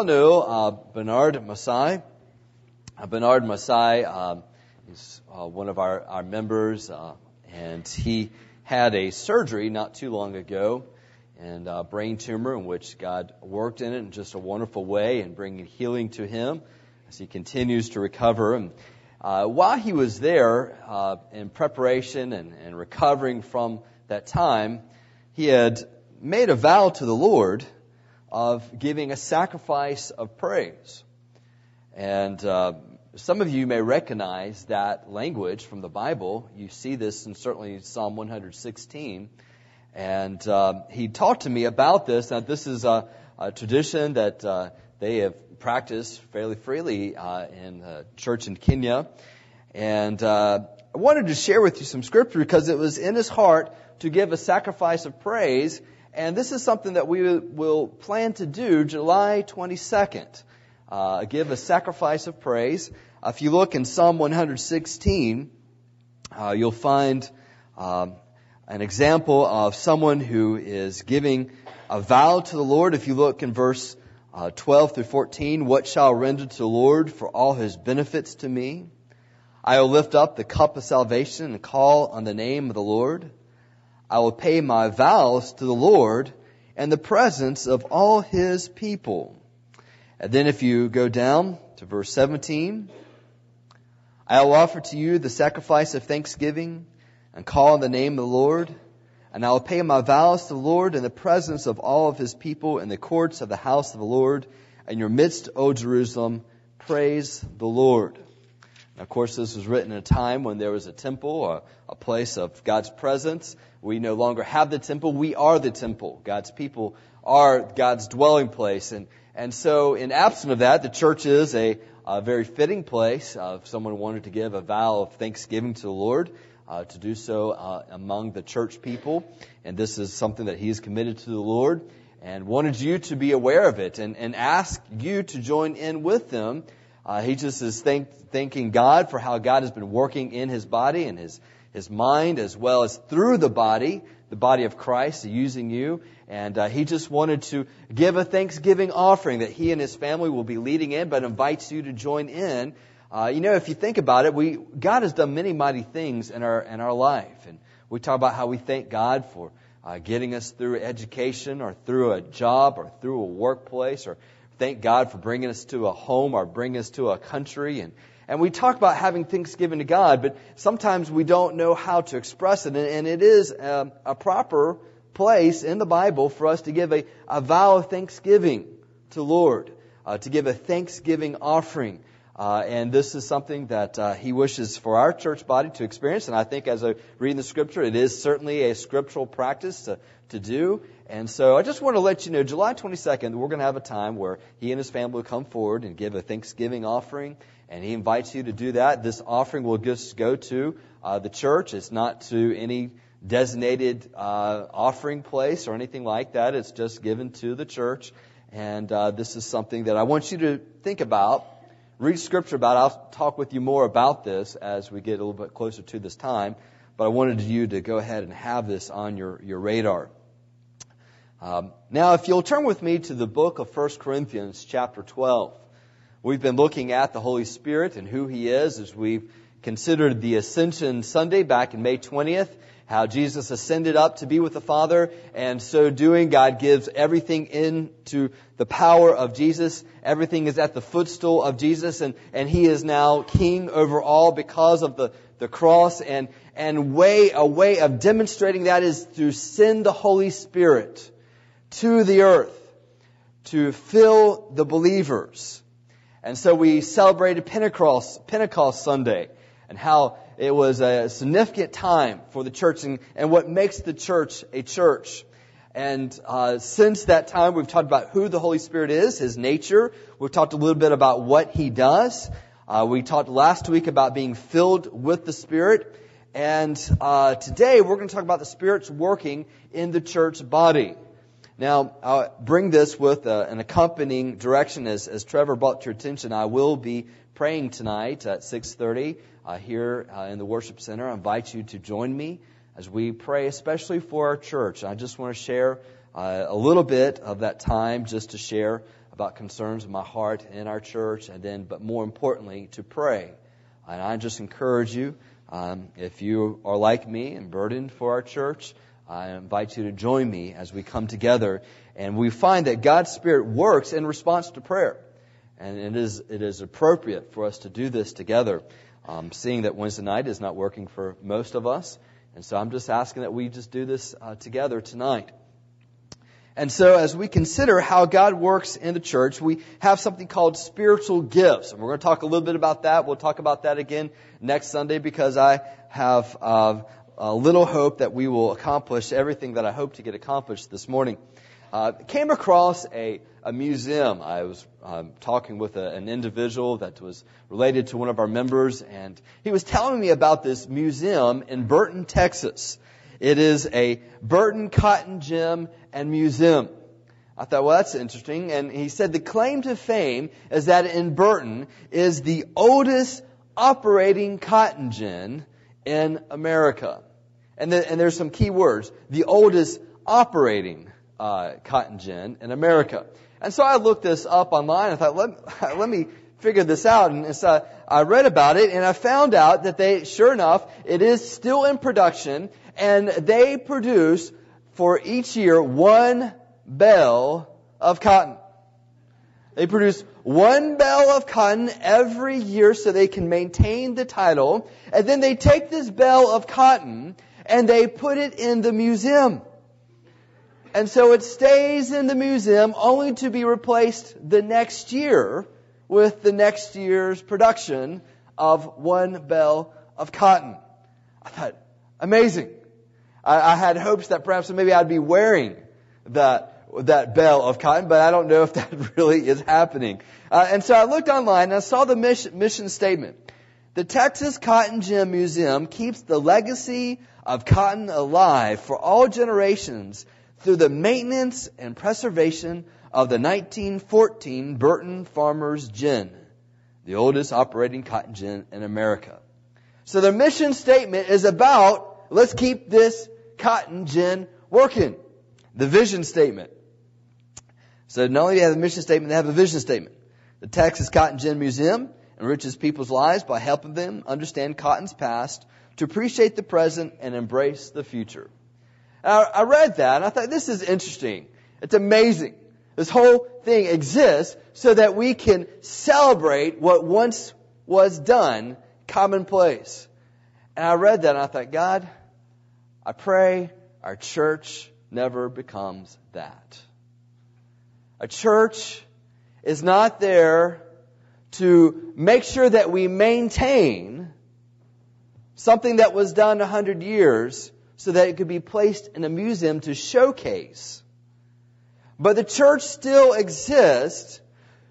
all know uh, Bernard Masai. Uh, Bernard Masai um, is uh, one of our, our members, uh, and he had a surgery not too long ago and a brain tumor in which God worked in it in just a wonderful way and bringing healing to him as he continues to recover. And uh, while he was there uh, in preparation and, and recovering from that time, he had made a vow to the Lord of giving a sacrifice of praise. And uh, some of you may recognize that language from the Bible. You see this in certainly Psalm 116. And uh, he talked to me about this. Now, this is a, a tradition that uh, they have practiced fairly freely uh, in the church in Kenya. And uh, I wanted to share with you some scripture because it was in his heart to give a sacrifice of praise and this is something that we will plan to do July 22nd. Uh, give a sacrifice of praise. If you look in Psalm 116, uh, you'll find um, an example of someone who is giving a vow to the Lord. If you look in verse uh, 12 through 14, what shall I render to the Lord for all his benefits to me? I will lift up the cup of salvation and call on the name of the Lord. I will pay my vows to the Lord in the presence of all his people. And then if you go down to verse 17, I will offer to you the sacrifice of thanksgiving and call on the name of the Lord. And I will pay my vows to the Lord in the presence of all of his people in the courts of the house of the Lord. In your midst, O Jerusalem, praise the Lord. Of course, this was written in a time when there was a temple, a, a, place of God's presence. We no longer have the temple. We are the temple. God's people are God's dwelling place. And, and so, in absence of that, the church is a, a very fitting place. Uh, if someone wanted to give a vow of thanksgiving to the Lord, uh, to do so uh, among the church people. And this is something that He is committed to the Lord and wanted you to be aware of it and, and ask you to join in with them uh, he just is thank, thanking God for how God has been working in his body and his, his mind as well as through the body, the body of Christ, using you. And uh, he just wanted to give a thanksgiving offering that he and his family will be leading in, but invites you to join in. Uh, you know, if you think about it, we God has done many mighty things in our in our life, and we talk about how we thank God for uh, getting us through education, or through a job, or through a workplace, or thank God for bringing us to a home or bringing us to a country. And, and we talk about having thanksgiving to God, but sometimes we don't know how to express it. And, and it is a, um, a, proper place in the Bible for us to give a, a vow of thanksgiving to Lord, uh, to give a thanksgiving offering. Uh, and this is something that uh, he wishes for our church body to experience. And I think as I read the scripture, it is certainly a scriptural practice to, to do. And so I just want to let you know, July 22nd, we're going to have a time where he and his family will come forward and give a Thanksgiving offering. And he invites you to do that. This offering will just go to uh, the church. It's not to any designated uh, offering place or anything like that. It's just given to the church. And uh, this is something that I want you to think about, read scripture about. I'll talk with you more about this as we get a little bit closer to this time. But I wanted you to go ahead and have this on your, your radar. Um, now, if you'll turn with me to the book of 1 Corinthians, chapter 12, we've been looking at the Holy Spirit and who He is as we've considered the Ascension Sunday back in May 20th, how Jesus ascended up to be with the Father, and so doing, God gives everything into the power of Jesus. Everything is at the footstool of Jesus, and, and He is now King over all because of the, the cross, and, and way, a way of demonstrating that is to send the Holy Spirit to the earth to fill the believers. And so we celebrated Pentecost, Pentecost Sunday and how it was a significant time for the church and, and what makes the church a church. And uh, since that time, we've talked about who the Holy Spirit is, His nature. We've talked a little bit about what He does. Uh, we talked last week about being filled with the Spirit. And uh, today, we're going to talk about the Spirit's working in the church body. Now, I'll bring this with uh, an accompanying direction as, as Trevor brought your attention. I will be praying tonight at 6.30 uh, here uh, in the worship center. I invite you to join me as we pray, especially for our church. I just want to share uh, a little bit of that time just to share about concerns of my heart in our church, and then, but more importantly, to pray. And I just encourage you, um, if you are like me and burdened for our church, I invite you to join me as we come together and we find that God's Spirit works in response to prayer. And it is, it is appropriate for us to do this together. Um, seeing that Wednesday night is not working for most of us. And so I'm just asking that we just do this uh, together tonight. And so as we consider how God works in the church, we have something called spiritual gifts. And we're going to talk a little bit about that. We'll talk about that again next Sunday because I have uh, a little hope that we will accomplish everything that I hope to get accomplished this morning. Uh, came across a, a museum. I was um, talking with a, an individual that was related to one of our members, and he was telling me about this museum in Burton, Texas. It is a Burton Cotton Gin and Museum. I thought, well, that's interesting. And he said the claim to fame is that in Burton is the oldest operating cotton gin in America. And, the, and there's some key words. The oldest operating uh, cotton gin in America. And so I looked this up online. I thought, let, let me figure this out. And so I read about it and I found out that they, sure enough, it is still in production and they produce for each year one bale of cotton. They produce one bale of cotton every year so they can maintain the title. And then they take this bale of cotton and they put it in the museum. And so it stays in the museum only to be replaced the next year with the next year's production of one bale of cotton. I thought, amazing. I, I had hopes that perhaps maybe I'd be wearing that, that bale of cotton, but I don't know if that really is happening. Uh, and so I looked online and I saw the mission, mission statement. The Texas Cotton Gin Museum keeps the legacy of cotton alive for all generations through the maintenance and preservation of the 1914 Burton Farmers Gin, the oldest operating cotton gin in America. So the mission statement is about let's keep this cotton gin working. The vision statement. So not only do they have a mission statement, they have a vision statement. The Texas Cotton Gin Museum enriches people's lives by helping them understand cotton's past to appreciate the present and embrace the future. I read that and I thought, this is interesting. It's amazing. This whole thing exists so that we can celebrate what once was done commonplace. And I read that and I thought, God, I pray our church never becomes that. A church is not there to make sure that we maintain something that was done a hundred years so that it could be placed in a museum to showcase. But the church still exists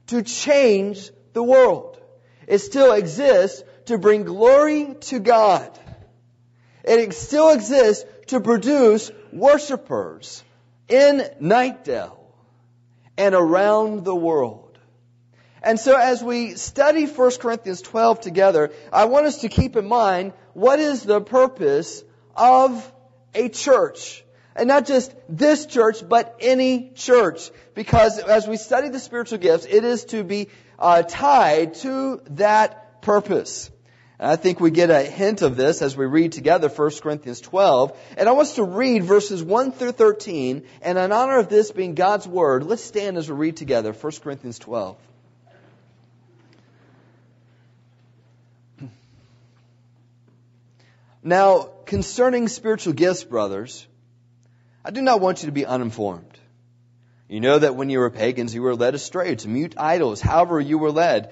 to change the world. It still exists to bring glory to God. It still exists to produce worshipers in Knightdale and around the world. And so as we study 1 Corinthians 12 together, I want us to keep in mind what is the purpose of a church. And not just this church, but any church. Because as we study the spiritual gifts, it is to be uh, tied to that purpose. I think we get a hint of this as we read together 1 Corinthians 12. And I want us to read verses 1 through 13. And in honor of this being God's Word, let's stand as we read together 1 Corinthians 12. Now, concerning spiritual gifts, brothers, I do not want you to be uninformed. You know that when you were pagans, you were led astray to mute idols, however you were led.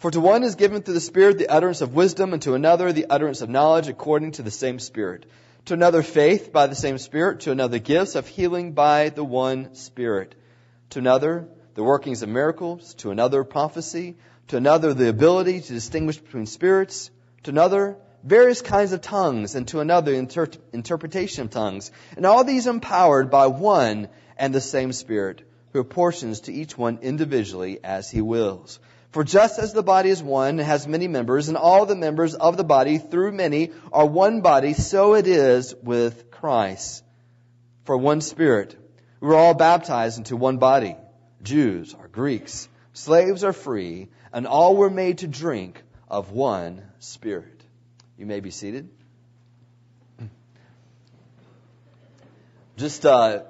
For to one is given through the Spirit the utterance of wisdom, and to another the utterance of knowledge according to the same Spirit. To another faith by the same Spirit, to another gifts of healing by the one Spirit. To another the workings of miracles, to another prophecy, to another the ability to distinguish between spirits, to another various kinds of tongues, and to another inter- interpretation of tongues. And all these empowered by one and the same Spirit, who apportions to each one individually as he wills. For just as the body is one and has many members, and all the members of the body through many are one body, so it is with Christ. For one Spirit, we were all baptized into one body. Jews or Greeks, slaves or free, and all were made to drink of one Spirit. You may be seated. Just uh,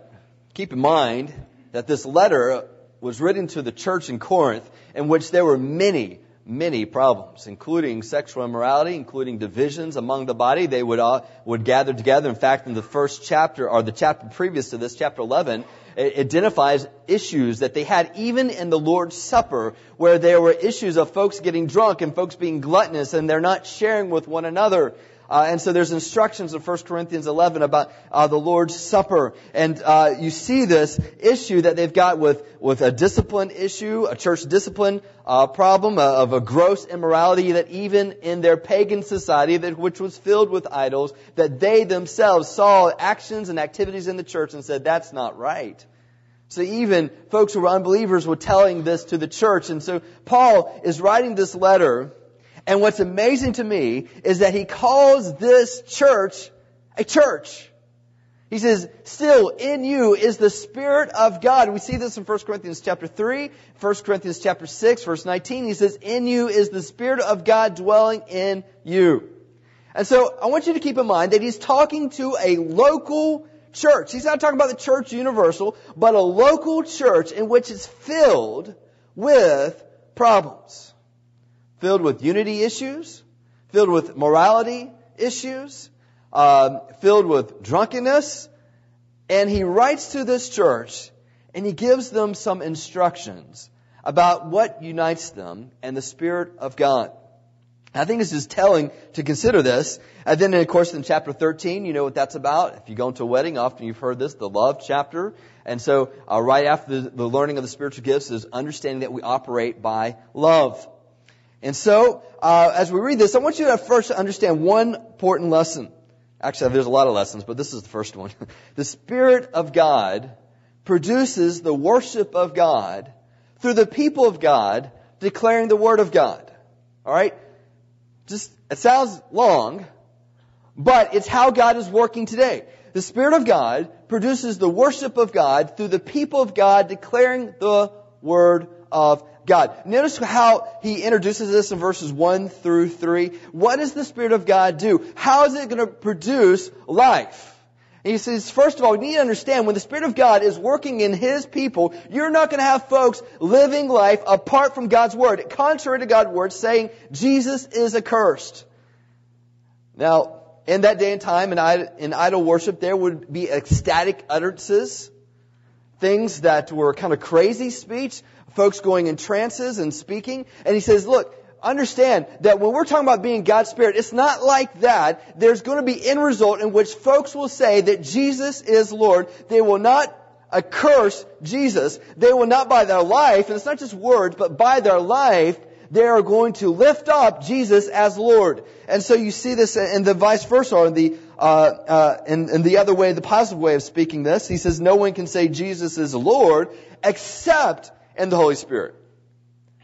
keep in mind that this letter was written to the church in Corinth in which there were many, many problems, including sexual immorality, including divisions among the body. They would, uh, would gather together. In fact, in the first chapter, or the chapter previous to this, chapter 11, it identifies issues that they had even in the Lord's Supper, where there were issues of folks getting drunk and folks being gluttonous and they're not sharing with one another. Uh, and so there's instructions in 1 Corinthians 11 about uh, the Lord's Supper. And uh, you see this issue that they've got with, with a discipline issue, a church discipline uh, problem uh, of a gross immorality that even in their pagan society, that, which was filled with idols, that they themselves saw actions and activities in the church and said, that's not right. So even folks who were unbelievers were telling this to the church. And so Paul is writing this letter and what's amazing to me is that he calls this church a church. He says, still in you is the Spirit of God. We see this in 1 Corinthians chapter 3, 1 Corinthians chapter 6, verse 19. He says, in you is the Spirit of God dwelling in you. And so I want you to keep in mind that he's talking to a local church. He's not talking about the church universal, but a local church in which is filled with problems filled with unity issues, filled with morality issues, um, filled with drunkenness. And he writes to this church and he gives them some instructions about what unites them and the Spirit of God. I think it's just telling to consider this. And then, of course, in chapter 13, you know what that's about. If you go into a wedding, often you've heard this, the love chapter. And so, uh, right after the, the learning of the spiritual gifts is understanding that we operate by love. And so, uh, as we read this, I want you to first understand one important lesson. Actually, there's a lot of lessons, but this is the first one. the Spirit of God produces the worship of God through the people of God declaring the Word of God. Alright? Just, it sounds long, but it's how God is working today. The Spirit of God produces the worship of God through the people of God declaring the Word of God. Notice how he introduces this in verses 1 through 3. What does the Spirit of God do? How is it going to produce life? And he says, first of all, we need to understand when the Spirit of God is working in His people, you're not going to have folks living life apart from God's Word, contrary to God's Word, saying Jesus is accursed. Now, in that day and time, in idol worship, there would be ecstatic utterances, things that were kind of crazy speech, folks going in trances and speaking. And he says, look, understand that when we're talking about being God's Spirit, it's not like that. There's going to be end result in which folks will say that Jesus is Lord. They will not accurse Jesus. They will not by their life, and it's not just words, but by their life, they are going to lift up Jesus as Lord. And so you see this in the vice versa, or in the, uh, uh, in, in the other way, the positive way of speaking this. He says, no one can say Jesus is Lord except and the Holy Spirit.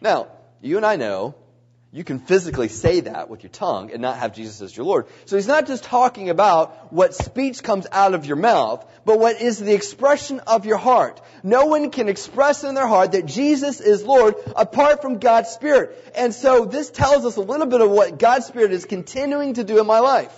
Now, you and I know you can physically say that with your tongue and not have Jesus as your Lord. So he's not just talking about what speech comes out of your mouth, but what is the expression of your heart. No one can express in their heart that Jesus is Lord apart from God's Spirit. And so this tells us a little bit of what God's Spirit is continuing to do in my life.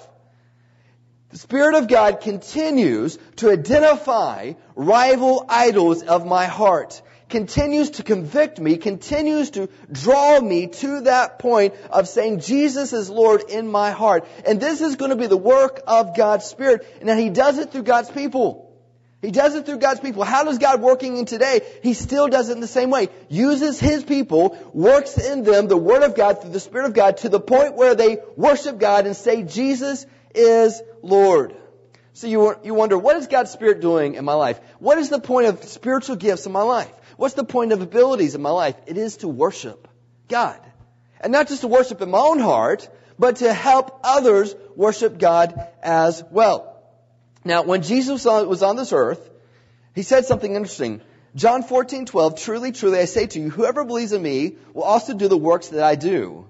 The Spirit of God continues to identify rival idols of my heart continues to convict me, continues to draw me to that point of saying Jesus is Lord in my heart. And this is going to be the work of God's Spirit. And He does it through God's people. He does it through God's people. How does God working in today? He still does it in the same way. Uses His people, works in them the Word of God through the Spirit of God to the point where they worship God and say Jesus is Lord. So you, you wonder, what is God's Spirit doing in my life? What is the point of spiritual gifts in my life? What's the point of abilities in my life? It is to worship God. And not just to worship in my own heart, but to help others worship God as well. Now, when Jesus was on this earth, he said something interesting. John 14, 12, truly, truly, I say to you, whoever believes in me will also do the works that I do.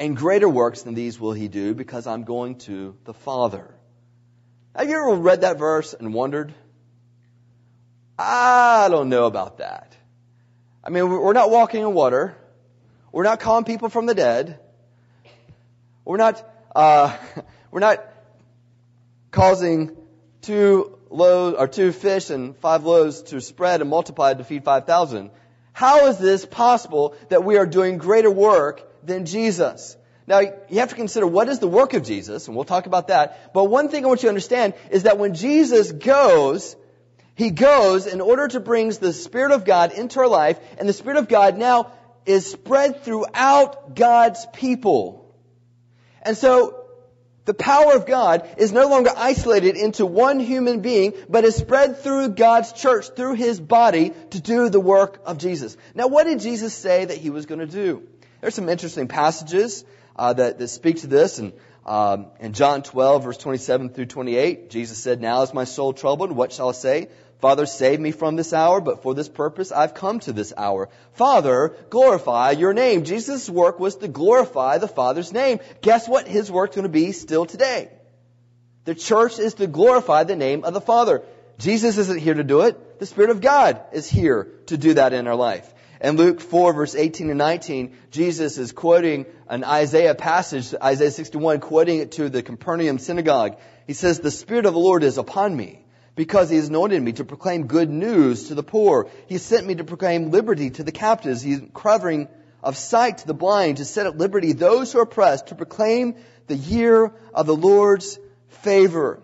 And greater works than these will he do because I'm going to the Father. Have you ever read that verse and wondered? I don't know about that. I mean, we're not walking in water. We're not calling people from the dead. We're not, uh, we're not causing two loaves or two fish and five loaves to spread and multiply to feed 5,000. How is this possible that we are doing greater work than Jesus? Now, you have to consider what is the work of Jesus, and we'll talk about that. But one thing I want you to understand is that when Jesus goes, He goes in order to bring the Spirit of God into our life, and the Spirit of God now is spread throughout God's people. And so, the power of God is no longer isolated into one human being, but is spread through God's church, through His body, to do the work of Jesus. Now, what did Jesus say that He was going to do? There's some interesting passages uh, that, that speak to this. And um, in John 12, verse 27 through 28, Jesus said, Now is my soul troubled. What shall I say? Father, save me from this hour, but for this purpose I've come to this hour. Father, glorify your name. Jesus' work was to glorify the Father's name. Guess what his work's going to be still today? The church is to glorify the name of the Father. Jesus isn't here to do it. The Spirit of God is here to do that in our life. In Luke 4 verse 18 and 19, Jesus is quoting an Isaiah passage, Isaiah 61, quoting it to the Capernaum synagogue. He says, the Spirit of the Lord is upon me because he has anointed me to proclaim good news to the poor. He sent me to proclaim liberty to the captives. He's covering of sight to the blind, to set at liberty those who are oppressed, to proclaim the year of the Lord's favor.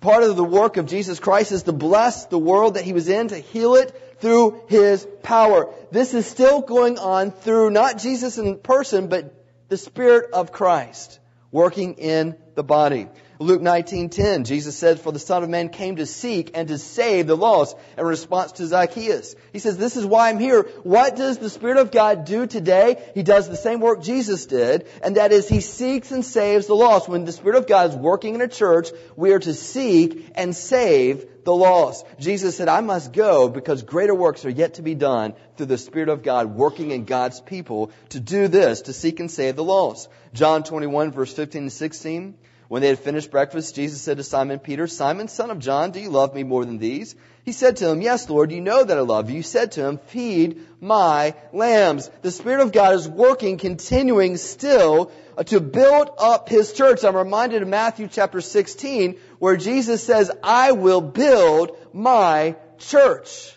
Part of the work of Jesus Christ is to bless the world that he was in, to heal it through his power. This is still going on through not Jesus in person, but the Spirit of Christ working in the body. Luke 19:10, Jesus said, "For the Son of Man came to seek and to save the lost." In response to Zacchaeus, he says, "This is why I'm here." What does the Spirit of God do today? He does the same work Jesus did, and that is He seeks and saves the lost. When the Spirit of God is working in a church, we are to seek and save the lost. Jesus said, "I must go because greater works are yet to be done through the Spirit of God working in God's people to do this, to seek and save the lost." John 21 verse 15 and 16. When they had finished breakfast, Jesus said to Simon Peter, Simon, son of John, do you love me more than these? He said to him, Yes, Lord, you know that I love you. He said to him, Feed my lambs. The Spirit of God is working, continuing still uh, to build up His church. I'm reminded of Matthew chapter 16, where Jesus says, I will build my church.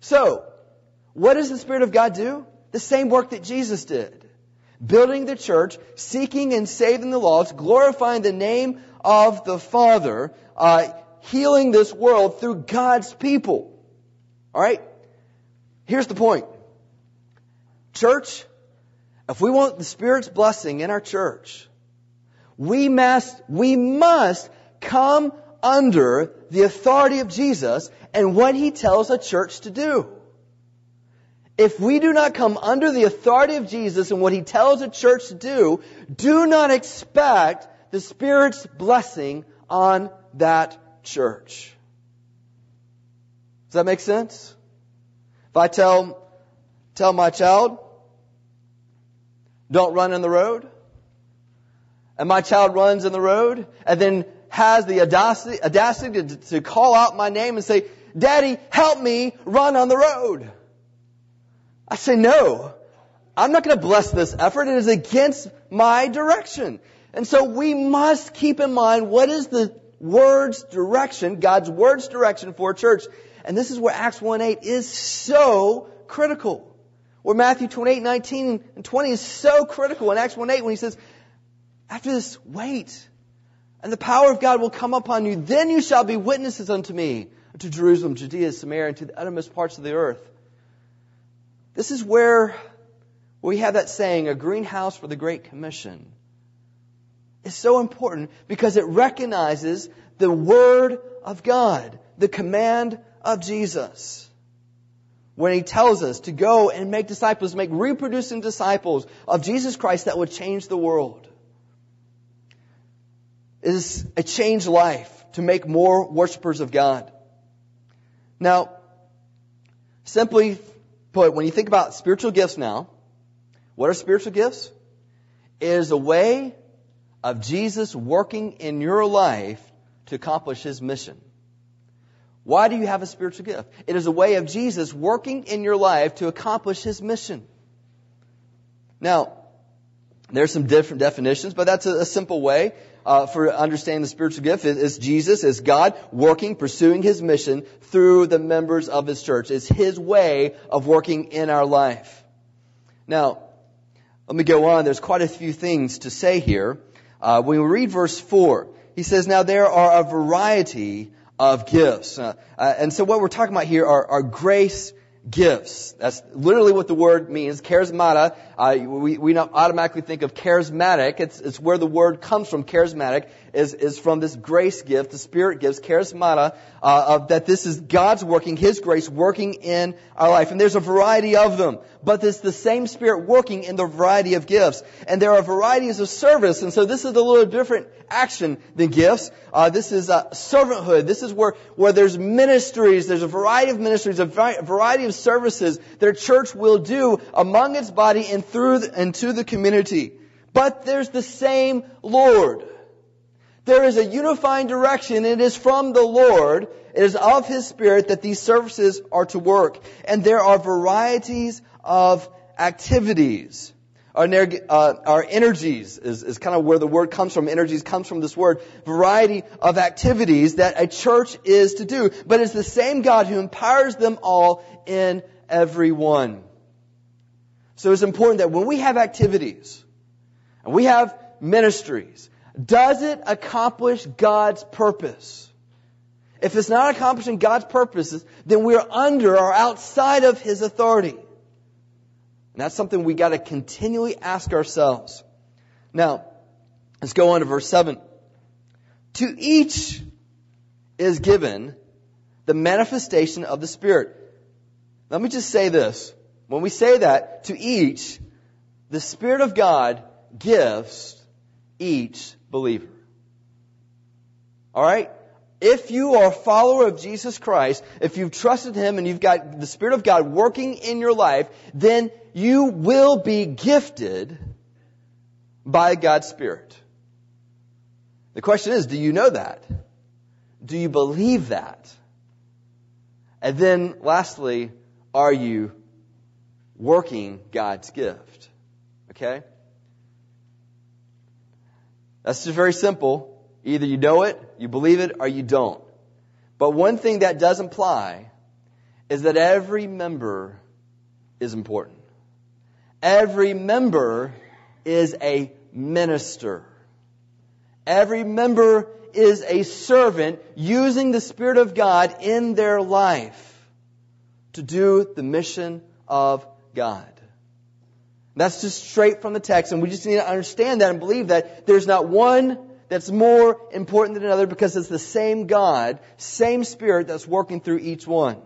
So, what does the Spirit of God do? The same work that Jesus did building the church, seeking and saving the lost, glorifying the name of the Father, uh, healing this world through God's people. All right? Here's the point. Church, if we want the Spirit's blessing in our church, we must, we must come under the authority of Jesus and what He tells a church to do. If we do not come under the authority of Jesus and what he tells a church to do, do not expect the Spirit's blessing on that church. Does that make sense? If I tell, tell my child, don't run in the road, and my child runs in the road, and then has the audacity, audacity to, to call out my name and say, Daddy, help me run on the road. I say, no, I'm not going to bless this effort. It is against my direction. And so we must keep in mind what is the word's direction, God's word's direction for a church. And this is where Acts 1-8 is so critical. Where Matthew 28, 19 and 20 is so critical in Acts 1-8 when he says, after this, wait. And the power of God will come upon you. Then you shall be witnesses unto me to Jerusalem, Judea, Samaria, and to the uttermost parts of the earth. This is where we have that saying, a greenhouse for the Great Commission. It's so important because it recognizes the Word of God, the command of Jesus. when he tells us to go and make disciples, make reproducing disciples of Jesus Christ that would change the world. It is a changed life to make more worshipers of God. Now, simply put, when you think about spiritual gifts now, what are spiritual gifts? It is a way of Jesus working in your life to accomplish his mission. Why do you have a spiritual gift? It is a way of Jesus working in your life to accomplish his mission. Now, there's some different definitions, but that's a, a simple way uh, for understanding the spiritual gift. Is Jesus, is God working, pursuing His mission through the members of His church. It's His way of working in our life. Now, let me go on. There's quite a few things to say here. Uh, when we read verse 4, he says, Now there are a variety of gifts. Uh, uh, and so what we're talking about here are, are grace gifts. That's literally what the word means. Charismata, uh, we, we automatically think of charismatic. It's, it's where the word comes from. Charismatic is, is from this grace gift, the Spirit gives, charismata, uh, of that this is God's working, His grace working in our life. And there's a variety of them. But it's the same Spirit working in the variety of gifts. And there are varieties of service. And so this is a little different action than gifts. Uh, this is uh, servanthood. This is where, where there's ministries. There's a variety of ministries, a variety of services that a church will do among its body and through the, and to the community. But there's the same Lord. There is a unifying direction. It is from the Lord. It is of His Spirit that these services are to work. And there are varieties of activities. Our, uh, our energies is, is kind of where the word comes from. Energies comes from this word. Variety of activities that a church is to do. But it's the same God who empowers them all in every one. So it's important that when we have activities, and we have ministries, does it accomplish God's purpose? If it's not accomplishing God's purposes, then we're under or outside of His authority. And that's something we gotta continually ask ourselves. Now, let's go on to verse 7. To each is given the manifestation of the Spirit. Let me just say this. When we say that, to each, the Spirit of God gives each believer. Alright? If you are a follower of Jesus Christ, if you've trusted Him and you've got the Spirit of God working in your life, then you will be gifted by God's Spirit. The question is, do you know that? Do you believe that? And then lastly, are you working God's gift? Okay? That's just very simple. Either you know it, you believe it, or you don't. But one thing that does imply is that every member is important. Every member is a minister. Every member is a servant using the Spirit of God in their life to do the mission of God. That's just straight from the text, and we just need to understand that and believe that there's not one that's more important than another because it's the same God, same Spirit that's working through each one.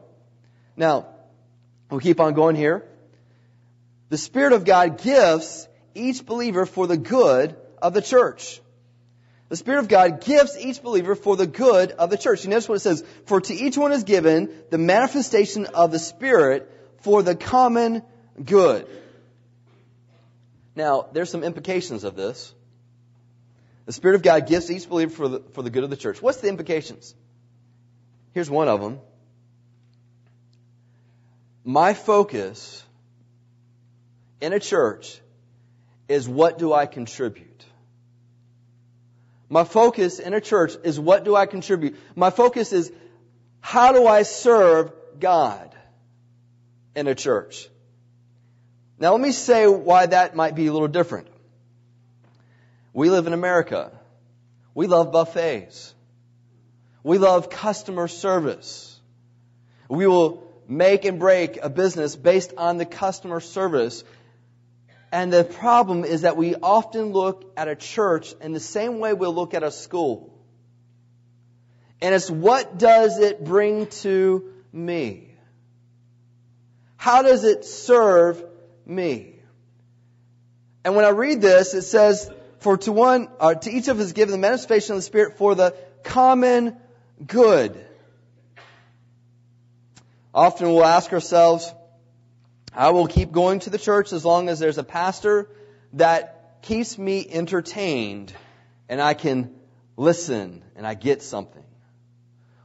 Now, we'll keep on going here. The Spirit of God gives each believer for the good of the church. The Spirit of God gives each believer for the good of the church. You notice what it says, for to each one is given the manifestation of the Spirit for the common good. Now, there's some implications of this. The Spirit of God gives each believer for the, for the good of the church. What's the implications? Here's one of them. My focus in a church is what do I contribute? My focus in a church is what do I contribute? My focus is how do I serve God in a church? Now let me say why that might be a little different. We live in America. We love buffets. We love customer service. We will make and break a business based on the customer service. And the problem is that we often look at a church in the same way we'll look at a school. And it's what does it bring to me? How does it serve me? And when I read this, it says, for to one, uh, to each of us given the manifestation of the Spirit for the common good. Often we'll ask ourselves, I will keep going to the church as long as there's a pastor that keeps me entertained and I can listen and I get something.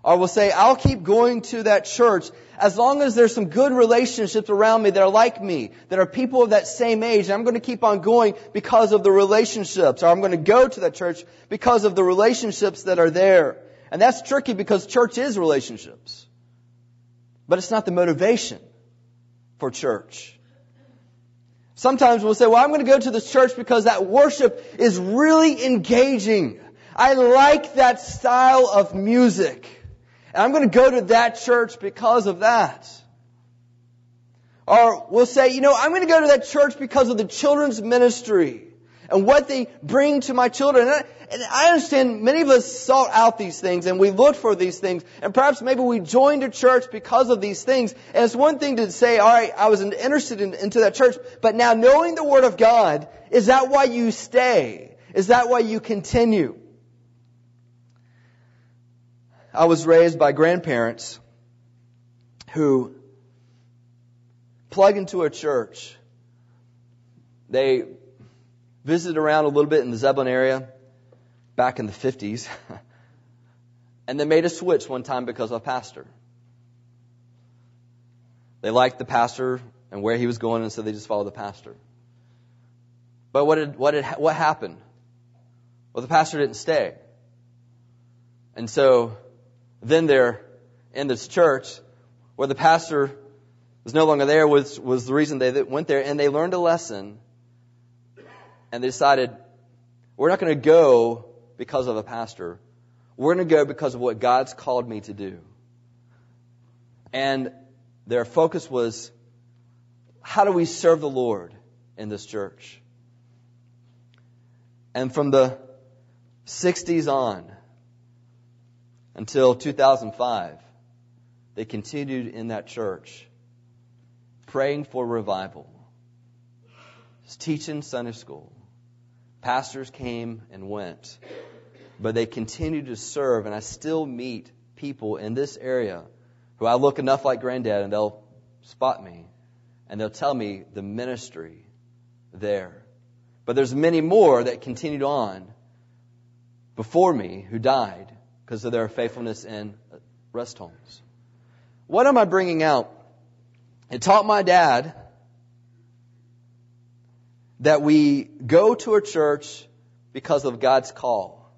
Or we'll say, I'll keep going to that church as long as there's some good relationships around me that are like me, that are people of that same age, and I'm going to keep on going because of the relationships, or I'm going to go to that church because of the relationships that are there. And that's tricky because church is relationships. But it's not the motivation for church. Sometimes we'll say, well, I'm going to go to this church because that worship is really engaging. I like that style of music. And I'm going to go to that church because of that. Or we'll say, you know, I'm going to go to that church because of the children's ministry and what they bring to my children. And I, and I, understand many of us sought out these things and we looked for these things and perhaps maybe we joined a church because of these things. And it's one thing to say, all right, I was interested in, into that church, but now knowing the Word of God, is that why you stay? Is that why you continue? I was raised by grandparents who plug into a church. They visited around a little bit in the Zebulon area back in the 50s. and they made a switch one time because of a pastor. They liked the pastor and where he was going, and so they just followed the pastor. But what did, what did, what happened? Well, the pastor didn't stay. And so then they're in this church where the pastor was no longer there was, was the reason they went there and they learned a lesson and they decided we're not going to go because of a pastor. We're going to go because of what God's called me to do. And their focus was how do we serve the Lord in this church? And from the 60s on, until 2005. They continued in that church, praying for revival, teaching Sunday school. Pastors came and went, but they continued to serve, and I still meet people in this area who I look enough like granddad and they'll spot me and they'll tell me the ministry there. But there's many more that continued on before me who died because of their faithfulness in rest homes. What am I bringing out? It taught my dad that we go to a church because of God's call.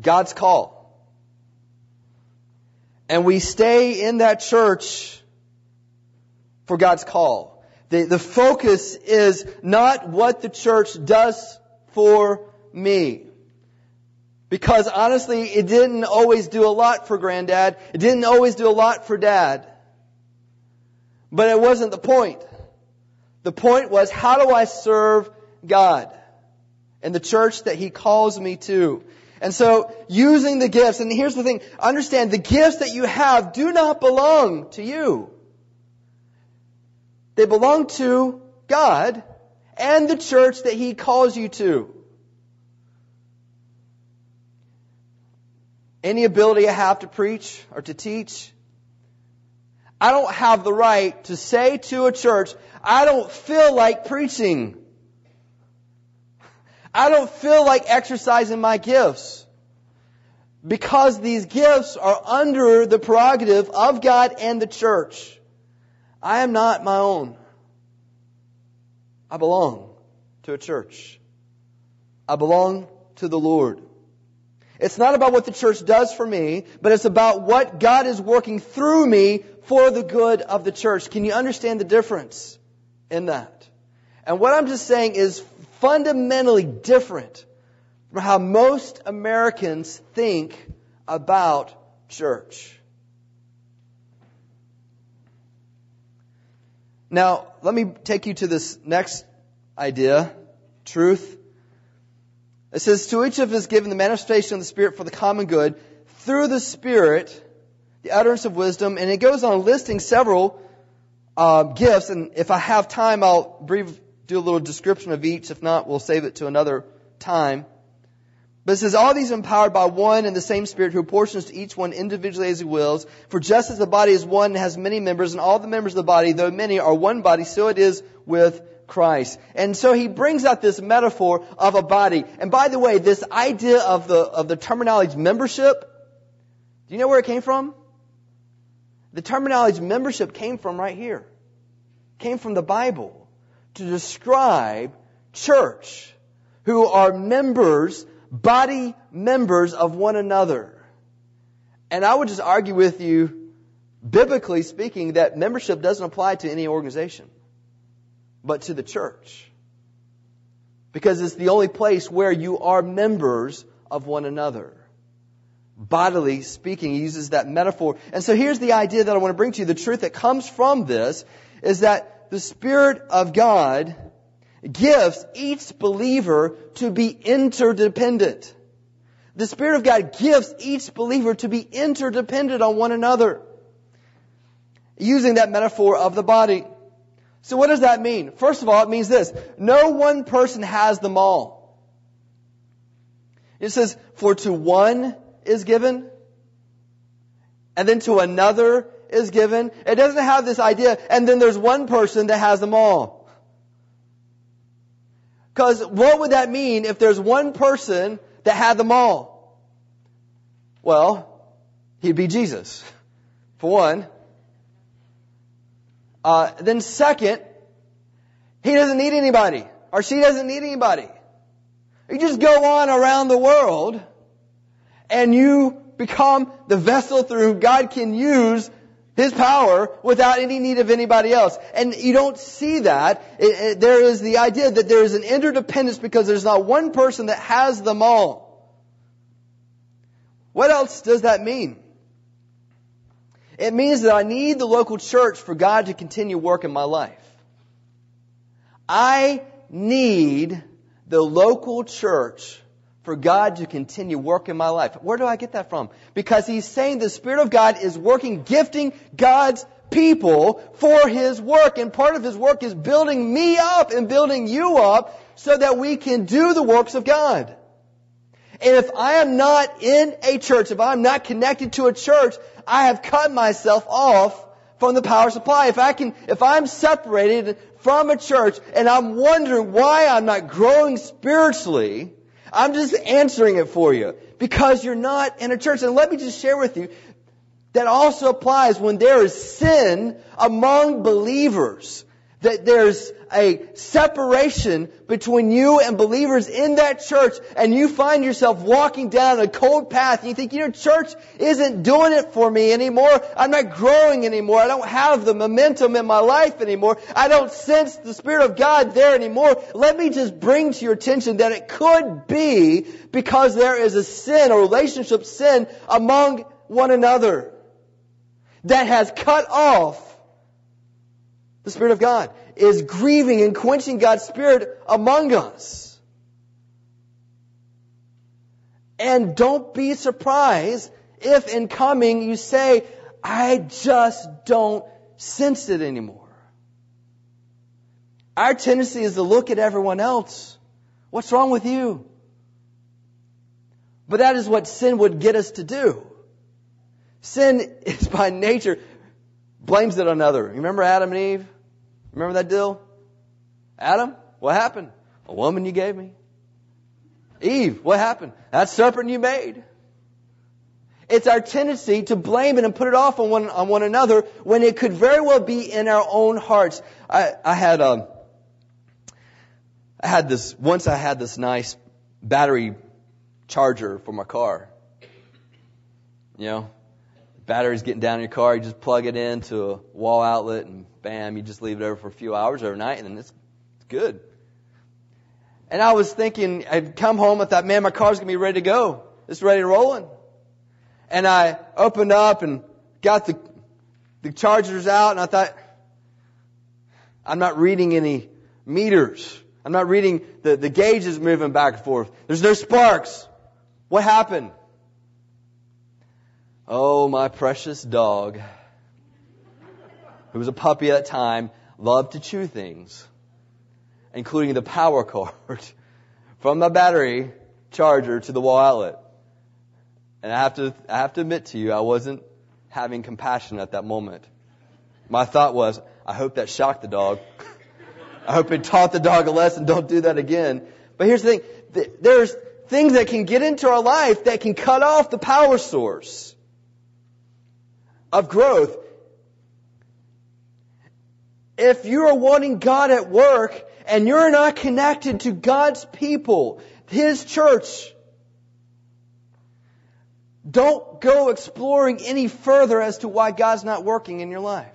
God's call. And we stay in that church for God's call. The, the focus is not what the church does for me. Because honestly, it didn't always do a lot for granddad. It didn't always do a lot for dad. But it wasn't the point. The point was, how do I serve God and the church that He calls me to? And so, using the gifts, and here's the thing, understand the gifts that you have do not belong to you. They belong to God and the church that He calls you to. Any ability I have to preach or to teach. I don't have the right to say to a church, I don't feel like preaching. I don't feel like exercising my gifts. Because these gifts are under the prerogative of God and the church. I am not my own. I belong to a church. I belong to the Lord. It's not about what the church does for me, but it's about what God is working through me for the good of the church. Can you understand the difference in that? And what I'm just saying is fundamentally different from how most Americans think about church. Now, let me take you to this next idea, truth it says, To each of us given the manifestation of the Spirit for the common good, through the Spirit, the utterance of wisdom, and it goes on listing several uh, gifts, and if I have time, I'll brief, do a little description of each. If not, we'll save it to another time. But it says, all these empowered by one and the same Spirit who apportions to each one individually as he wills. For just as the body is one and has many members, and all the members of the body, though many, are one body, so it is with Christ. And so he brings out this metaphor of a body. And by the way, this idea of the, of the terminology membership, do you know where it came from? The terminology membership came from right here. Came from the Bible to describe church who are members, body members of one another. And I would just argue with you, biblically speaking, that membership doesn't apply to any organization, but to the church. Because it's the only place where you are members of one another. Bodily speaking, he uses that metaphor. And so here's the idea that I want to bring to you. The truth that comes from this is that the Spirit of God gives each believer to be interdependent. The Spirit of God gives each believer to be interdependent on one another. Using that metaphor of the body. So what does that mean? First of all, it means this. No one person has them all. It says, for to one is given, and then to another is given. It doesn't have this idea, and then there's one person that has them all. Because what would that mean if there's one person that had them all? Well, he'd be Jesus, for one. Uh, then second, he doesn't need anybody, or she doesn't need anybody. You just go on around the world, and you become the vessel through God can use his power without any need of anybody else. And you don't see that. It, it, there is the idea that there is an interdependence because there's not one person that has them all. What else does that mean? It means that I need the local church for God to continue work in my life. I need the local church for God to continue work in my life. Where do I get that from? Because he's saying the Spirit of God is working, gifting God's people for his work. And part of his work is building me up and building you up so that we can do the works of God. And if I am not in a church, if I'm not connected to a church, I have cut myself off from the power supply. If I can, if I'm separated from a church and I'm wondering why I'm not growing spiritually, I'm just answering it for you because you're not in a church. And let me just share with you that also applies when there is sin among believers. That there's a separation between you and believers in that church and you find yourself walking down a cold path and you think, you know, church isn't doing it for me anymore. I'm not growing anymore. I don't have the momentum in my life anymore. I don't sense the Spirit of God there anymore. Let me just bring to your attention that it could be because there is a sin, a relationship sin among one another that has cut off the Spirit of God, is grieving and quenching God's Spirit among us. And don't be surprised if in coming you say, I just don't sense it anymore. Our tendency is to look at everyone else. What's wrong with you? But that is what sin would get us to do. Sin is by nature blames it on another. You remember Adam and Eve? Remember that deal? Adam, what happened? A woman you gave me. Eve, what happened? That serpent you made. It's our tendency to blame it and put it off on one, on one another when it could very well be in our own hearts. I, I had, um, I had this, once I had this nice battery charger for my car. You know, battery's getting down in your car, you just plug it into a wall outlet and bam, you just leave it over for a few hours overnight and then it's, it's good. And I was thinking, I'd come home, I thought, man, my car's gonna be ready to go. It's ready to roll in. And I opened up and got the, the chargers out and I thought, I'm not reading any meters. I'm not reading the, the gauges moving back and forth. There's no sparks. What happened? Oh, my precious dog. who was a puppy at that time, loved to chew things, including the power cord from the battery charger to the wall outlet. And I have to, I have to admit to you, I wasn't having compassion at that moment. My thought was, I hope that shocked the dog. I hope it taught the dog a lesson. Don't do that again. But here's the thing. There's things that can get into our life that can cut off the power source of growth. If you are wanting God at work and you're not connected to God's people, His church, don't go exploring any further as to why God's not working in your life.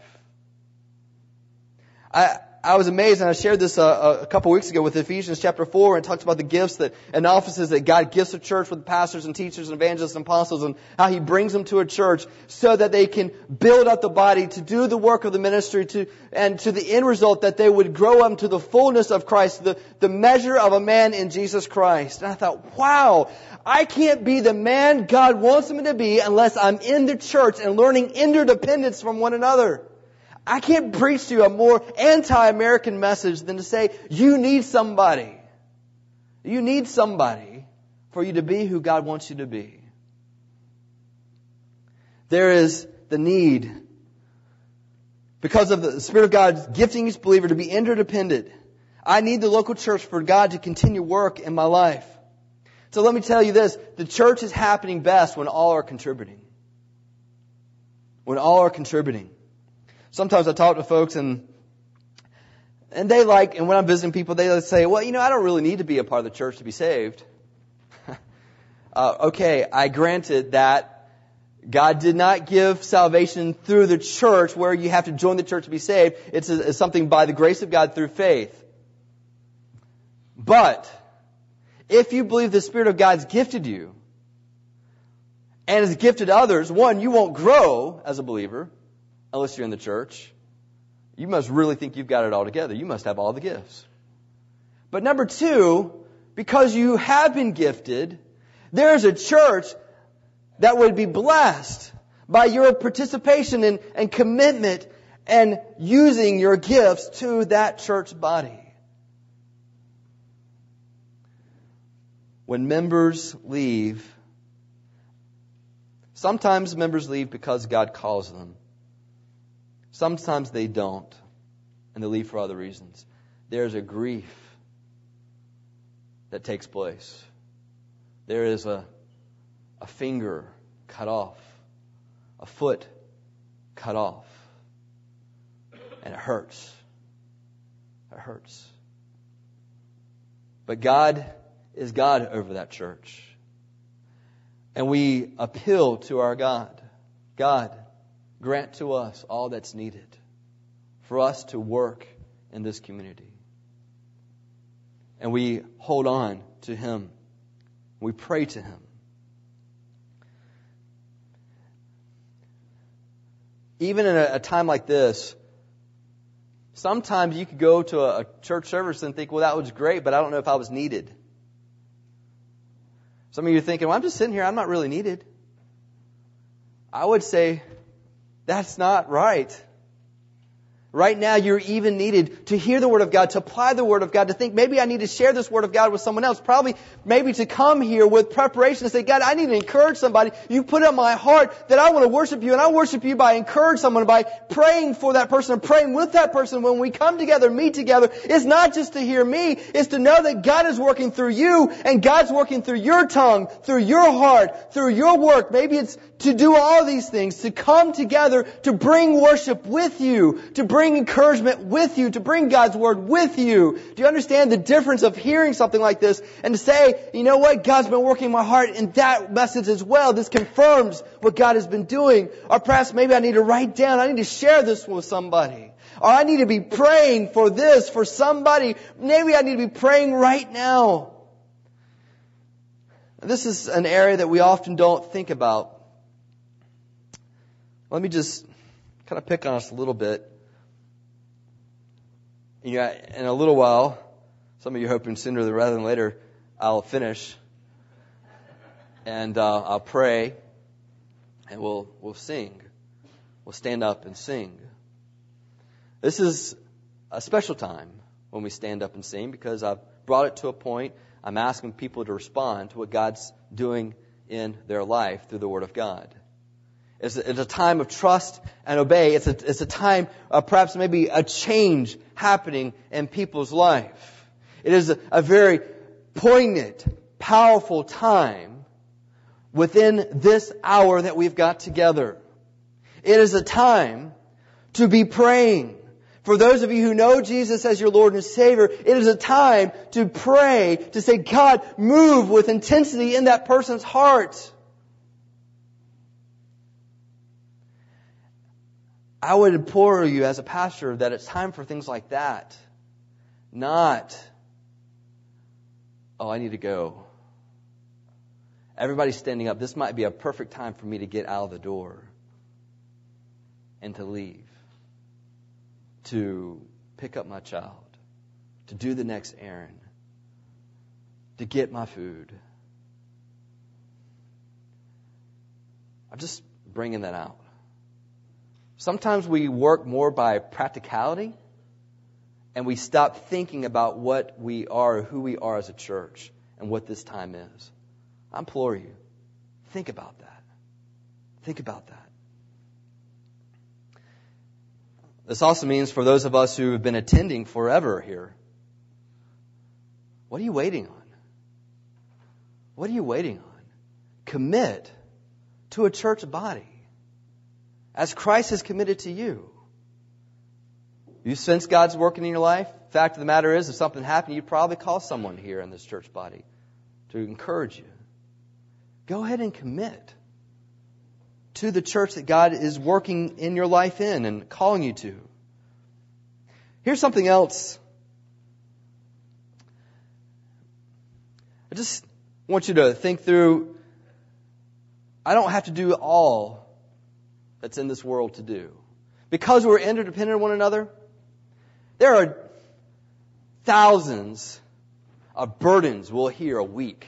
I, I was amazed, and I shared this uh, a couple weeks ago with Ephesians chapter 4, and talked about the gifts that, and offices that God gives a church with pastors and teachers and evangelists and apostles, and how He brings them to a church so that they can build up the body to do the work of the ministry to, and to the end result that they would grow up to the fullness of Christ, the, the measure of a man in Jesus Christ. And I thought, wow, I can't be the man God wants me to be unless I'm in the church and learning interdependence from one another. I can't preach to you a more anti-American message than to say, you need somebody. You need somebody for you to be who God wants you to be. There is the need, because of the Spirit of God gifting each believer to be interdependent. I need the local church for God to continue work in my life. So let me tell you this, the church is happening best when all are contributing. When all are contributing sometimes I talk to folks and and they like, and when I'm visiting people, they say, well, you know, I don't really need to be a part of the church to be saved. uh, okay, I granted that God did not give salvation through the church where you have to join the church to be saved. It's, a, it's something by the grace of God through faith. But, if you believe the Spirit of God's gifted you, and has gifted others, one, you won't grow as a believer unless you're in the church. You must really think you've got it all together. You must have all the gifts. But number two, because you have been gifted, there's a church that would be blessed by your participation and, and commitment and using your gifts to that church body. When members leave, sometimes members leave because God calls them. Sometimes they don't, and they leave for other reasons. There's a grief that takes place. There is a, a finger cut off, a foot cut off, and it hurts. It hurts. But God is God over that church. And we appeal to our God. God, grant to us all that's needed for us to work in this community. And we hold on to Him. We pray to Him. Even in a, a time like this, sometimes you could go to a, a church service and think, well, that was great, but I don't know if I was needed. Some of you are thinking, well, I'm just sitting here, I'm not really needed. I would say, that's not right. Right now, you're even needed to hear the Word of God, to apply the Word of God, to think maybe I need to share this Word of God with someone else. Probably, maybe to come here with preparation and say, God, I need to encourage somebody. You put on my heart that I want to worship you, and I worship you by encouraging someone, by praying for that person, praying with that person. When we come together, meet together, it's not just to hear me, it's to know that God is working through you, and God's working through your tongue, through your heart, through your work. Maybe it's to do all these things, to come together, to bring worship with you, to bring encouragement with you, to bring God's Word with you. Do you understand the difference of hearing something like this and to say, you know what, God's been working my heart in that message as well. This confirms what God has been doing. Or perhaps maybe I need to write down, I need to share this with somebody. Or I need to be praying for this, for somebody. Maybe I need to be praying right now. This is an area that we often don't think about. Let me just kind of pick on us a little bit. Yeah, in a little while, some of you are hoping sooner rather than later, I'll finish, and uh, I'll pray, and we'll we'll sing. We'll stand up and sing. This is a special time when we stand up and sing because I've brought it to a point. I'm asking people to respond to what God's doing in their life through the Word of God. It's a, it's a time of trust and obey. It's a, it's a time of perhaps maybe a change happening in people's life. It is a, a very poignant, powerful time within this hour that we've got together. It is a time to be praying. For those of you who know Jesus as your Lord and Savior, it is a time to pray, to say, God, move with intensity in that person's heart. I would implore you as a pastor that it's time for things like that. Not, oh, I need to go. Everybody's standing up. This might be a perfect time for me to get out of the door and to leave, to pick up my child, to do the next errand, to get my food. I'm just bringing that out. Sometimes we work more by practicality and we stop thinking about what we are, who we are as a church, and what this time is. I implore you, think about that. Think about that. This also means for those of us who have been attending forever here, what are you waiting on? What are you waiting on? Commit to a church body as Christ has committed to you. You sense God's working in your life? Fact of the matter is, if something happened, you'd probably call someone here in this church body to encourage you. Go ahead and commit to the church that God is working in your life in and calling you to. Here's something else. I just want you to think through. I don't have to do all that's in this world to do. Because we're interdependent on one another, there are thousands of burdens we'll hear a week.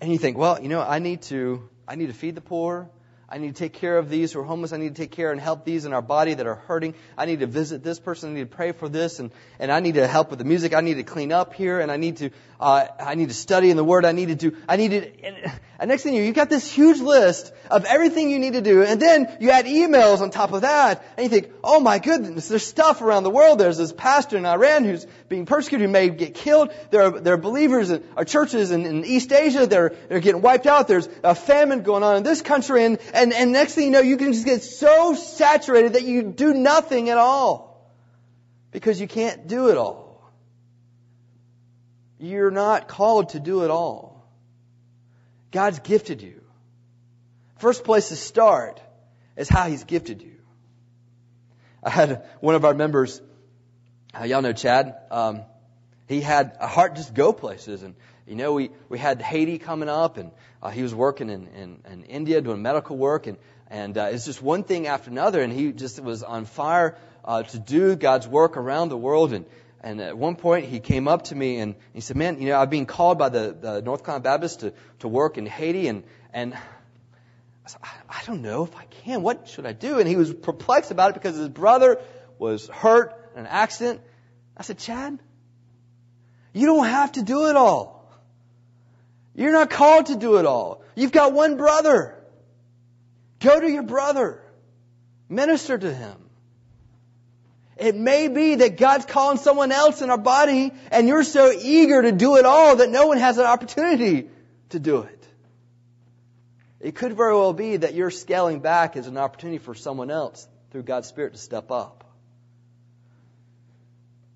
And you think, well, you know, I need to, I need to feed the poor. I need to take care of these who are homeless. I need to take care and help these in our body that are hurting. I need to visit this person. I need to pray for this, and, and I need to help with the music. I need to clean up here, and I need to uh, I need to study in the Word. I need to do. I need to. And, and next thing you, you've got this huge list of everything you need to do, and then you add emails on top of that, and you think, oh my goodness, there's stuff around the world. There's this pastor in Iran who's being persecuted, who may get killed. There are there are believers in our churches in, in East Asia. They're they're getting wiped out. There's a famine going on in this country, and and and next thing you know, you can just get so saturated that you do nothing at all because you can't do it all. You're not called to do it all. God's gifted you. First place to start is how He's gifted you. I had one of our members, uh, y'all know Chad, um, he had a heart just go places. And, you know, we, we had Haiti coming up and uh, he was working in, in, in India doing medical work and, and uh, it's just one thing after another and he just was on fire uh, to do God's work around the world. And, and at one point, he came up to me and he said, "Man, you know, I've been called by the, the North Carolina Baptist to, to work in Haiti, and and I, said, I don't know if I can. What should I do?" And he was perplexed about it because his brother was hurt in an accident. I said, "Chad, you don't have to do it all. You're not called to do it all. You've got one brother. Go to your brother. Minister to him. It may be that God's calling someone else in our body and you're so eager to do it all that no one has an opportunity to do it. It could very well be that you're scaling back as an opportunity for someone else through God's Spirit to step up.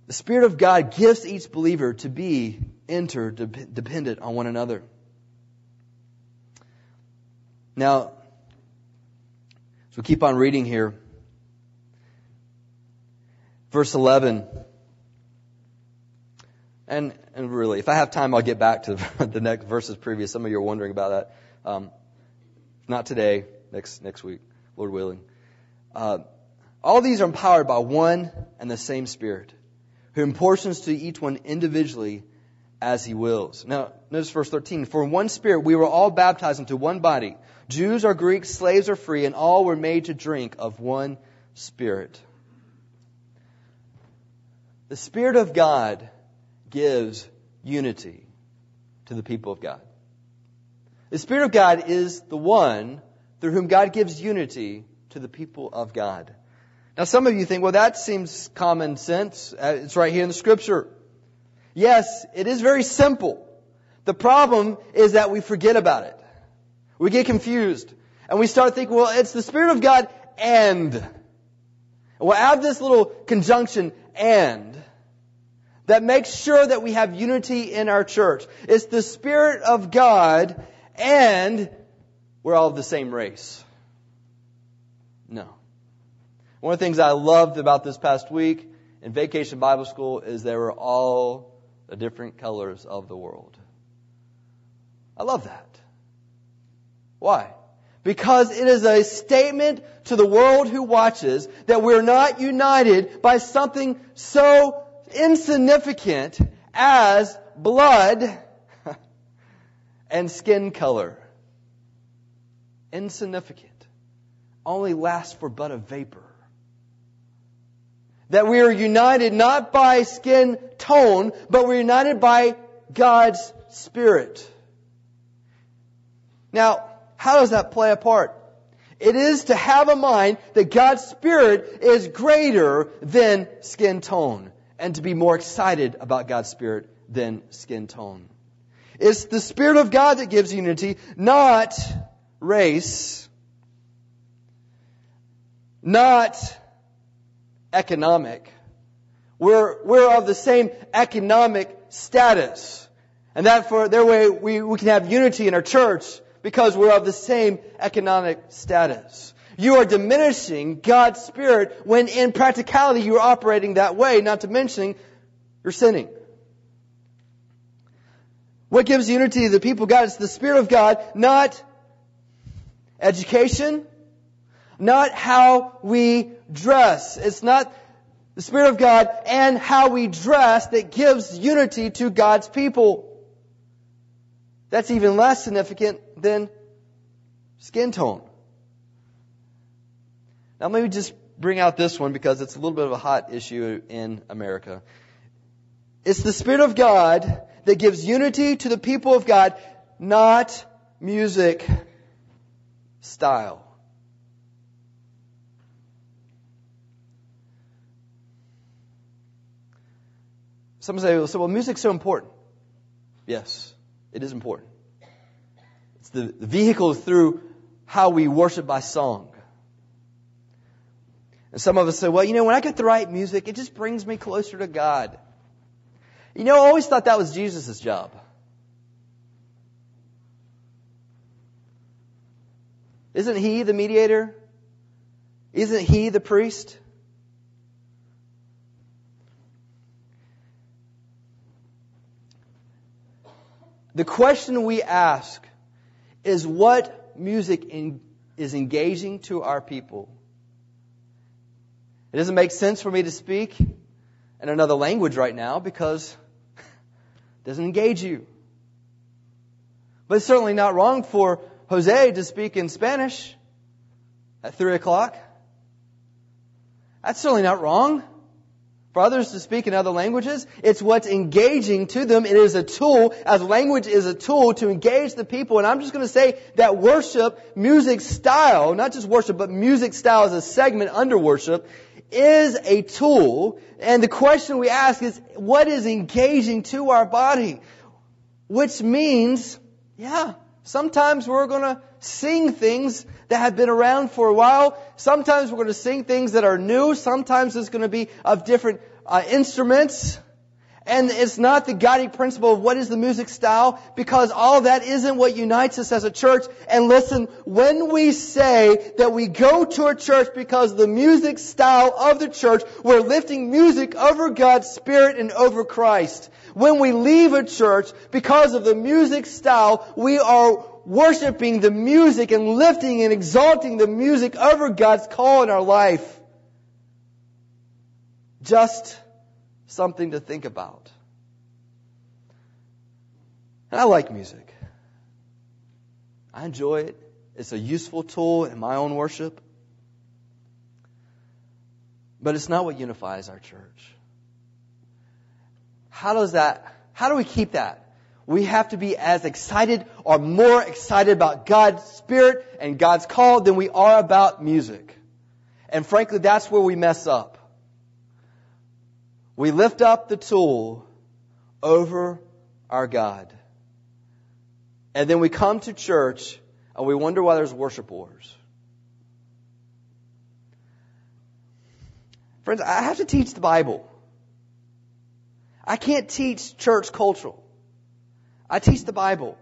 The Spirit of God gives each believer to be interdependent on one another. Now, we keep on reading here, verse 11. And, and really, if I have time, I'll get back to the next verses previous. Some of you are wondering about that. Um, not today, next, next week, Lord willing. Uh, all these are empowered by one and the same Spirit, who portions to each one individually as he wills. Now, notice verse 13. For in one spirit we were all baptized into one body. Jews or Greeks, slaves or free, and all were made to drink of one spirit. The Spirit of God gives unity to the people of God. The Spirit of God is the one through whom God gives unity to the people of God. Now some of you think, well that seems common sense. Uh, it's right here in the scripture. Yes, it is very simple. The problem is that we forget about it. We get confused. And we start thinking, well, it's the Spirit of God and. We'll add this little conjunction and that makes sure that we have unity in our church. It's the Spirit of God and we're all of the same race. No. One of the things I loved about this past week in Vacation Bible School is they were all the different colors of the world. I love that. Why? Because it is a statement to the world who watches that we're not united by something so insignificant as blood and skin color. Insignificant. Only lasts for but a vapor. That we are united not by skin tone, but we're united by God's Spirit. Now, how does that play a part? It is to have a mind that God's Spirit is greater than skin tone and to be more excited about God's Spirit than skin tone. It's the Spirit of God that gives unity, not race, not economic. We're, we're of the same economic status. And that for their way we, we can have unity in our church because we're of the same economic status. You are diminishing God's Spirit when in practicality you are operating that way, not to mention you're sinning. What gives unity to the people of God? It's the Spirit of God, not education, not how we dress. It's not the Spirit of God and how we dress that gives unity to God's people. That's even less significant than skin tone. Now let me just bring out this one because it's a little bit of a hot issue in America. It's the Spirit of God that gives unity to the people of God, not music style. Some say, well, music's so important. Yes, it is important. It's the, the vehicle through how we worship by song. And some of us say, well, you know, when I get the right music, it just brings me closer to God. You know, I always thought that was Jesus' job. Isn't he the mediator? Isn't he the priest? The question we ask is what music in, is engaging to our people? It doesn't make sense for me to speak in another language right now because it doesn't engage you. But it's certainly not wrong for Jose to speak in Spanish at three o'clock. That's certainly not wrong for others to speak in other languages. It's what's engaging to them. It is a tool, as language is a tool to engage the people. And I'm just going to say that worship, music style, not just worship, but music style as a segment under worship, is a tool. And the question we ask is, what is engaging to our body? Which means, yeah, sometimes we're going to sing things that have been around for a while. Sometimes we're going to sing things that are new. Sometimes it's going to be of different uh, instruments. And it's not the guiding principle of what is the music style because all that isn't what unites us as a church. And listen, when we say that we go to a church because of the music style of the church, we're lifting music over God's Spirit and over Christ. When we leave a church because of the music style, we are worshiping the music and lifting and exalting the music over God's call in our life. Just something to think about. And I like music. I enjoy it. It's a useful tool in my own worship. But it's not what unifies our church. How does that, how do we keep that? We have to be as excited or more excited about God's Spirit and God's call than we are about music. And frankly, that's where we mess up. We lift up the tool over our God. And then we come to church and we wonder why there's worship wars. Friends, I have to teach the Bible. I can't teach church cultural. I teach the Bible.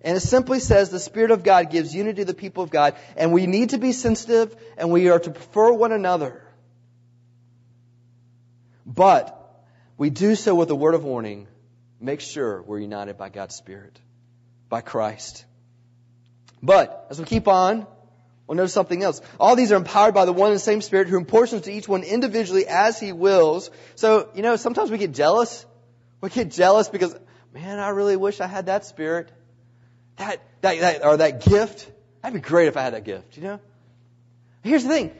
And it simply says the Spirit of God gives unity to the people of God, and we need to be sensitive, and we are to prefer one another. But we do so with a word of warning. Make sure we're united by God's Spirit, by Christ. But as we keep on, we'll notice something else. All these are empowered by the one and same Spirit who portions to each one individually as he wills. So, you know, sometimes we get jealous. We get jealous because, man, I really wish I had that Spirit. That, that, that, or that gift. That'd be great if I had that gift, you know? Here's the thing.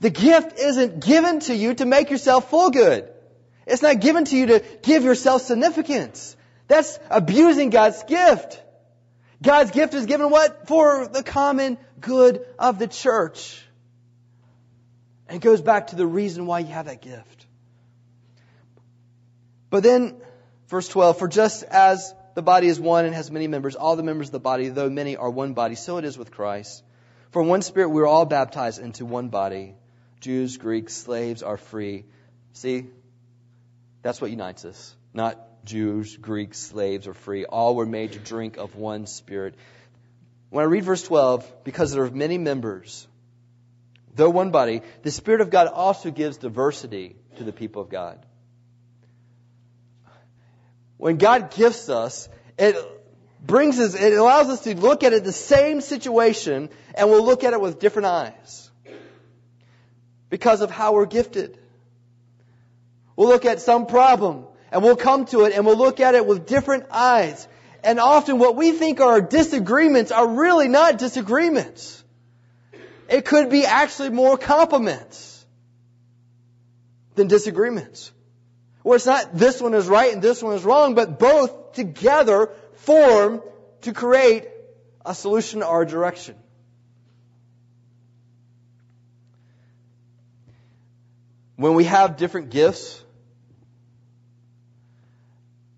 The gift isn't given to you to make yourself full good. It's not given to you to give yourself significance. That's abusing God's gift. God's gift is given what? For the common good of the church. And it goes back to the reason why you have that gift. But then, verse 12, for just as the body is one and has many members, all the members of the body, though many are one body, so it is with Christ. For one spirit we are all baptized into one body. Jews, Greeks, slaves are free. See, that's what unites us. Not Jews, Greeks, slaves, or free. All were made to drink of one spirit. When I read verse 12, because there are many members, though one body, the Spirit of God also gives diversity to the people of God. When God gifts us, it brings us, it allows us to look at it the same situation and we'll look at it with different eyes. Because of how we're gifted. We'll look at some problem and we'll come to it and we'll look at it with different eyes. And often what we think are disagreements are really not disagreements. It could be actually more complements than disagreements. Where it's not this one is right and this one is wrong, but both together form to create a solution or direction. When we have different gifts,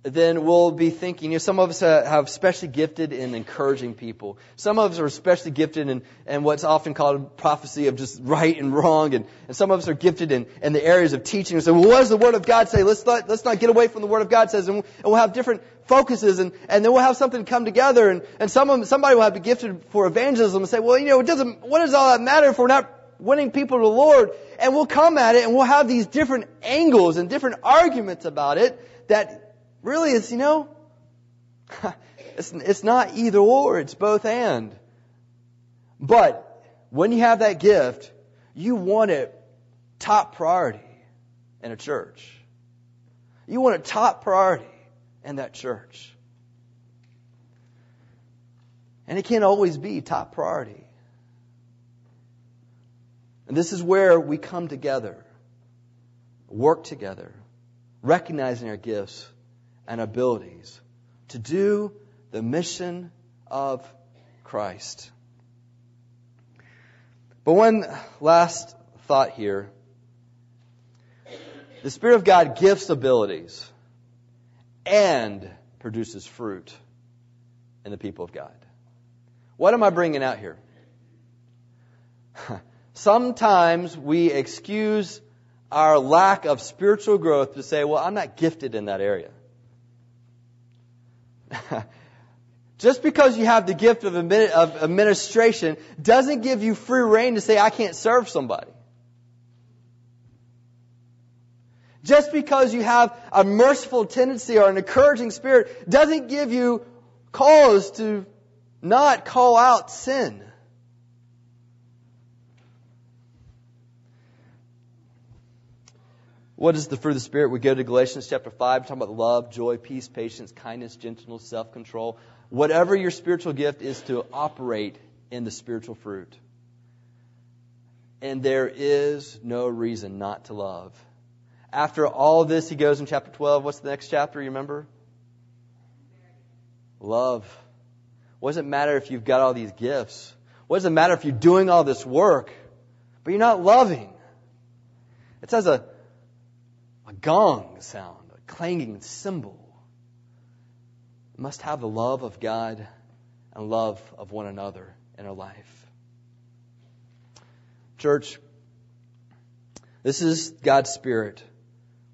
then we'll be thinking, you know, some of us have especially gifted in encouraging people. Some of us are especially gifted in, in what's often called prophecy of just right and wrong. And, and some of us are gifted in, in the areas of teaching. And so, well, what does the Word of God say? Let's not, let's not get away from the Word of God says. And, and we'll have different focuses and, and then we'll have something come together. And, and some, somebody will have be gifted for evangelism and say, well, you know, it doesn't, what does all that matter if we're not winning people to the Lord? And we'll come at it and we'll have these different angles and different arguments about it that Really, it's, you know, it's, it's not either or, it's both and. But when you have that gift, you want it top priority in a church. You want it top priority in that church. And it can't always be top priority. And this is where we come together, work together, recognizing our gifts and abilities to do the mission of Christ. But one last thought here. The Spirit of God gifts abilities and produces fruit in the people of God. What am I bringing out here? Sometimes we excuse our lack of spiritual growth to say, well, I'm not gifted in that area. Just because you have the gift of administration doesn't give you free rein to say, I can't serve somebody. Just because you have a merciful tendency or an encouraging spirit doesn't give you cause to not call out sin. What is the fruit of the Spirit? We go to Galatians chapter 5, talking about love, joy, peace, patience, kindness, gentleness, self control. Whatever your spiritual gift is to operate in the spiritual fruit. And there is no reason not to love. After all this, he goes in chapter 12. What's the next chapter? You remember? Love. What does it matter if you've got all these gifts? What does it matter if you're doing all this work, but you're not loving? It says a a gong sound, a clanging cymbal. must have the love of God and love of one another in our life. Church, this is God's Spirit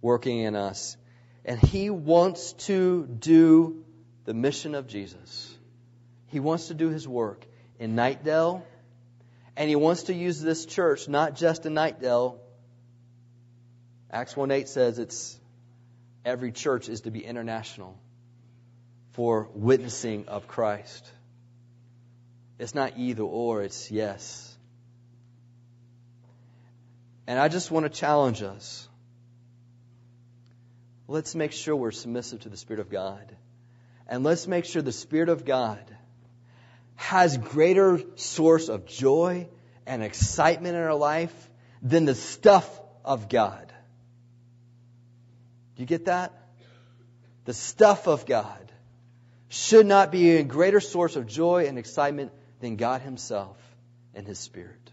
working in us, and He wants to do the mission of Jesus. He wants to do His work in Knightdale, and He wants to use this church not just in Knightdale, Acts 1:8 says it's every church is to be international for witnessing of Christ. It's not either or, it's yes. And I just want to challenge us. Let's make sure we're submissive to the Spirit of God. And let's make sure the Spirit of God has greater source of joy and excitement in our life than the stuff of God. Do you get that? The stuff of God should not be a greater source of joy and excitement than God Himself and His Spirit.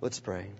Let's pray.